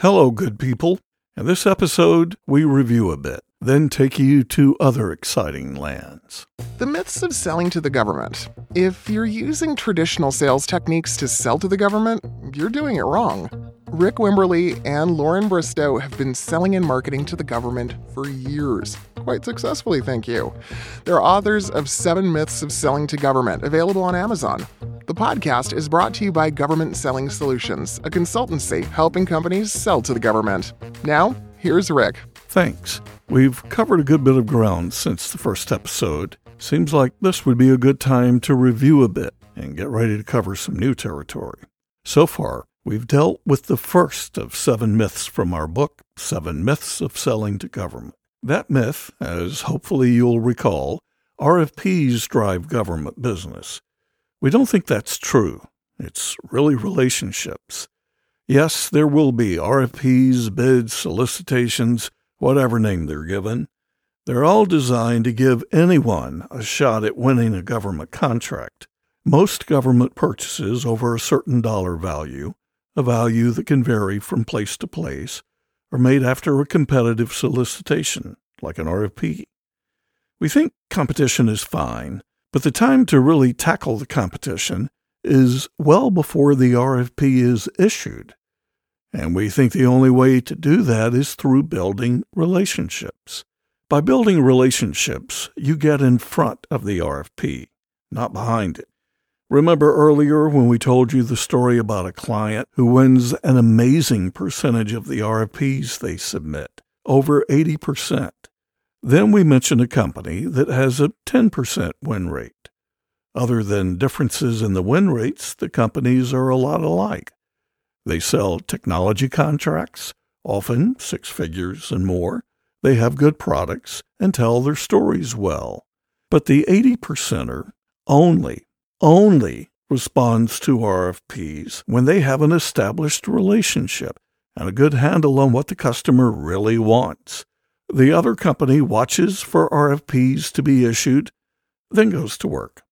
Hello, good people. In this episode, we review a bit, then take you to other exciting lands. The myths of selling to the government. If you're using traditional sales techniques to sell to the government, you're doing it wrong. Rick Wimberly and Lauren Bristow have been selling and marketing to the government for years. Quite successfully, thank you. They're authors of Seven Myths of Selling to Government, available on Amazon. The podcast is brought to you by Government Selling Solutions, a consultancy helping companies sell to the government. Now, here's Rick. Thanks. We've covered a good bit of ground since the first episode. Seems like this would be a good time to review a bit and get ready to cover some new territory. So far, we've dealt with the first of seven myths from our book, Seven Myths of Selling to Government. That myth, as hopefully you'll recall, RFPs drive government business. We don't think that's true. It's really relationships. Yes, there will be RFPs, bids, solicitations, whatever name they're given. They're all designed to give anyone a shot at winning a government contract. Most government purchases over a certain dollar value, a value that can vary from place to place, are made after a competitive solicitation, like an RFP. We think competition is fine, but the time to really tackle the competition is well before the RFP is issued. And we think the only way to do that is through building relationships. By building relationships, you get in front of the RFP, not behind it. Remember earlier when we told you the story about a client who wins an amazing percentage of the RFPs they submit, over 80%. Then we mention a company that has a 10% win rate. Other than differences in the win rates, the companies are a lot alike. They sell technology contracts, often six figures and more. They have good products and tell their stories well. But the 80 percenter only, only responds to RFPs when they have an established relationship and a good handle on what the customer really wants. The other company watches for RFPs to be issued, then goes to work.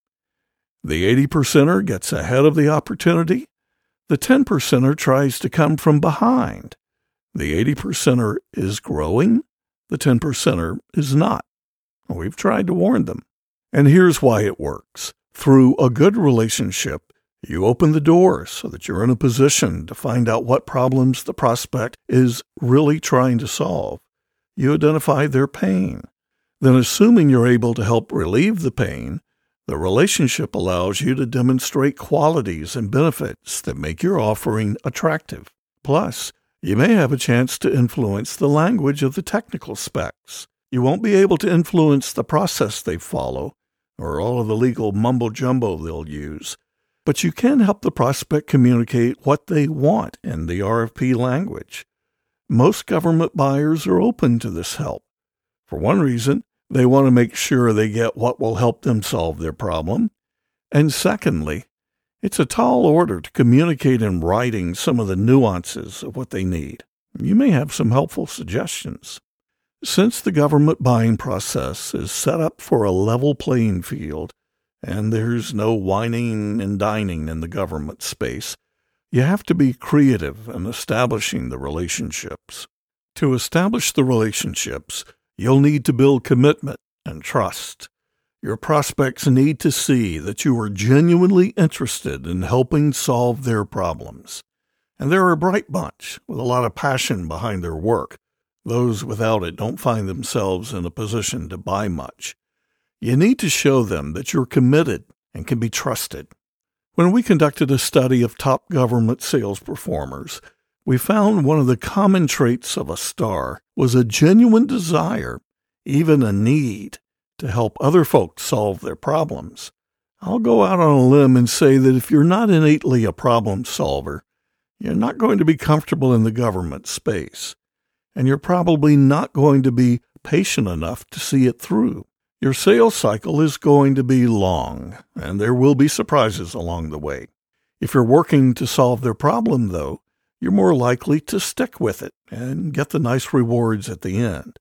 The 80 percenter gets ahead of the opportunity. The 10 percenter tries to come from behind. The 80 percenter is growing. The 10 percenter is not. We've tried to warn them. And here's why it works. Through a good relationship, you open the door so that you're in a position to find out what problems the prospect is really trying to solve you identify their pain. Then, assuming you're able to help relieve the pain, the relationship allows you to demonstrate qualities and benefits that make your offering attractive. Plus, you may have a chance to influence the language of the technical specs. You won't be able to influence the process they follow or all of the legal mumbo jumbo they'll use, but you can help the prospect communicate what they want in the RFP language. Most government buyers are open to this help. For one reason, they want to make sure they get what will help them solve their problem. And secondly, it's a tall order to communicate in writing some of the nuances of what they need. You may have some helpful suggestions. Since the government buying process is set up for a level playing field, and there's no wining and dining in the government space, you have to be creative in establishing the relationships. To establish the relationships, you'll need to build commitment and trust. Your prospects need to see that you are genuinely interested in helping solve their problems. And they're a bright bunch with a lot of passion behind their work. Those without it don't find themselves in a position to buy much. You need to show them that you're committed and can be trusted. When we conducted a study of top government sales performers, we found one of the common traits of a star was a genuine desire, even a need, to help other folks solve their problems. I'll go out on a limb and say that if you're not innately a problem solver, you're not going to be comfortable in the government space, and you're probably not going to be patient enough to see it through. Your sales cycle is going to be long, and there will be surprises along the way. If you're working to solve their problem, though, you're more likely to stick with it and get the nice rewards at the end.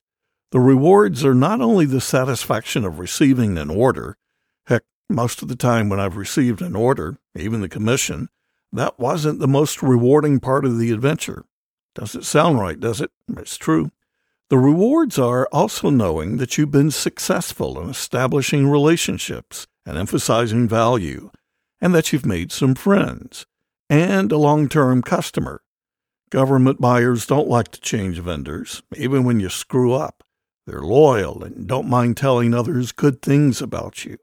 The rewards are not only the satisfaction of receiving an order, heck, most of the time when I've received an order, even the commission, that wasn't the most rewarding part of the adventure. Doesn't sound right, does it? It's true. The rewards are also knowing that you've been successful in establishing relationships and emphasizing value, and that you've made some friends, and a long term customer. Government buyers don't like to change vendors, even when you screw up. They're loyal and don't mind telling others good things about you.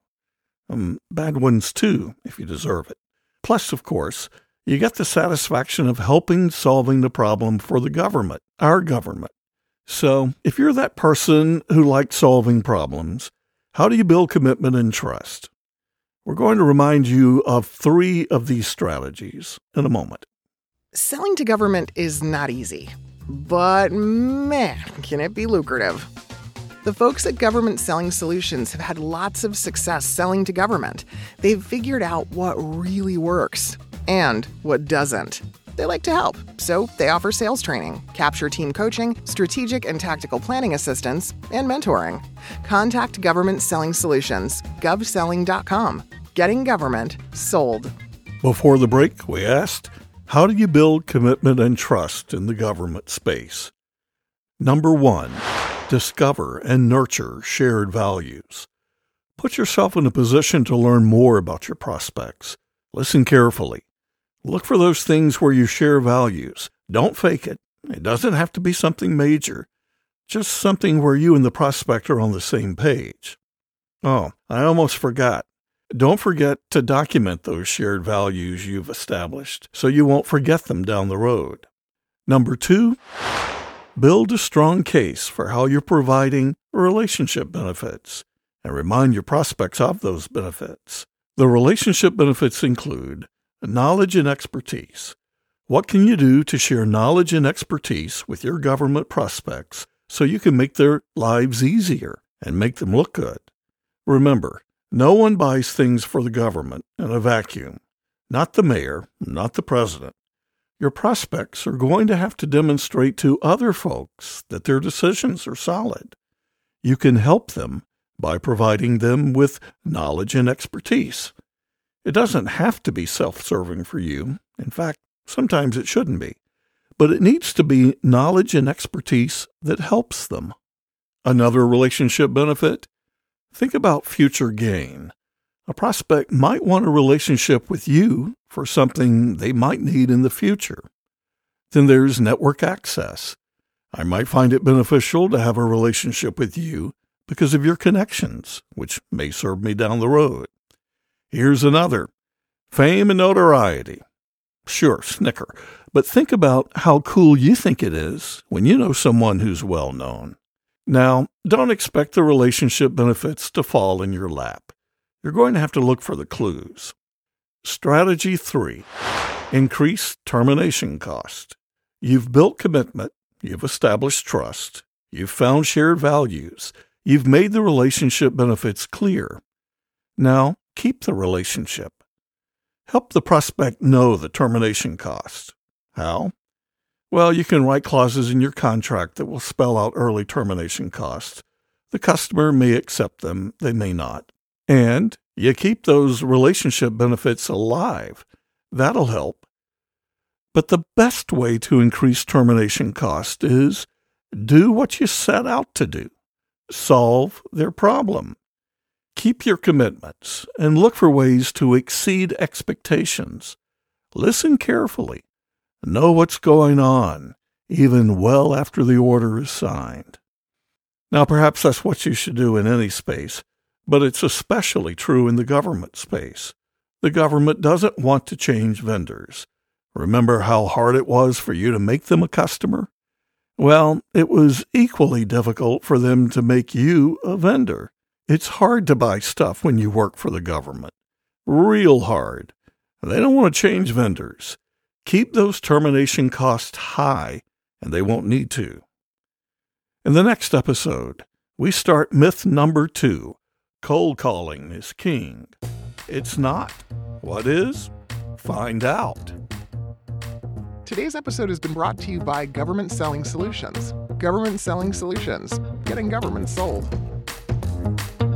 Um, bad ones too, if you deserve it. Plus, of course, you get the satisfaction of helping solving the problem for the government, our government. So, if you're that person who likes solving problems, how do you build commitment and trust? We're going to remind you of three of these strategies in a moment. Selling to government is not easy, but man, can it be lucrative. The folks at Government Selling Solutions have had lots of success selling to government. They've figured out what really works and what doesn't. They like to help, so they offer sales training, capture team coaching, strategic and tactical planning assistance, and mentoring. Contact Government Selling Solutions, govselling.com. Getting government sold. Before the break, we asked, How do you build commitment and trust in the government space? Number one, discover and nurture shared values. Put yourself in a position to learn more about your prospects. Listen carefully. Look for those things where you share values. Don't fake it. It doesn't have to be something major, just something where you and the prospect are on the same page. Oh, I almost forgot. Don't forget to document those shared values you've established so you won't forget them down the road. Number two, Build a strong case for how you're providing relationship benefits and remind your prospects of those benefits. The relationship benefits include knowledge and expertise. What can you do to share knowledge and expertise with your government prospects so you can make their lives easier and make them look good? Remember, no one buys things for the government in a vacuum. Not the mayor, not the president your prospects are going to have to demonstrate to other folks that their decisions are solid. You can help them by providing them with knowledge and expertise. It doesn't have to be self serving for you. In fact, sometimes it shouldn't be. But it needs to be knowledge and expertise that helps them. Another relationship benefit think about future gain. A prospect might want a relationship with you for something they might need in the future. Then there's network access. I might find it beneficial to have a relationship with you because of your connections, which may serve me down the road. Here's another fame and notoriety. Sure, snicker, but think about how cool you think it is when you know someone who's well known. Now, don't expect the relationship benefits to fall in your lap. You're going to have to look for the clues. Strategy 3 Increase termination cost. You've built commitment, you've established trust, you've found shared values, you've made the relationship benefits clear. Now, keep the relationship. Help the prospect know the termination cost. How? Well, you can write clauses in your contract that will spell out early termination costs. The customer may accept them, they may not. And you keep those relationship benefits alive. That'll help. But the best way to increase termination cost is do what you set out to do. Solve their problem. Keep your commitments and look for ways to exceed expectations. Listen carefully. Know what's going on, even well after the order is signed. Now, perhaps that's what you should do in any space but it's especially true in the government space. The government doesn't want to change vendors. Remember how hard it was for you to make them a customer? Well, it was equally difficult for them to make you a vendor. It's hard to buy stuff when you work for the government. Real hard. They don't want to change vendors. Keep those termination costs high, and they won't need to. In the next episode, we start myth number two Cold calling is king. It's not. What is? Find out. Today's episode has been brought to you by Government Selling Solutions. Government Selling Solutions, getting government sold. Thank you.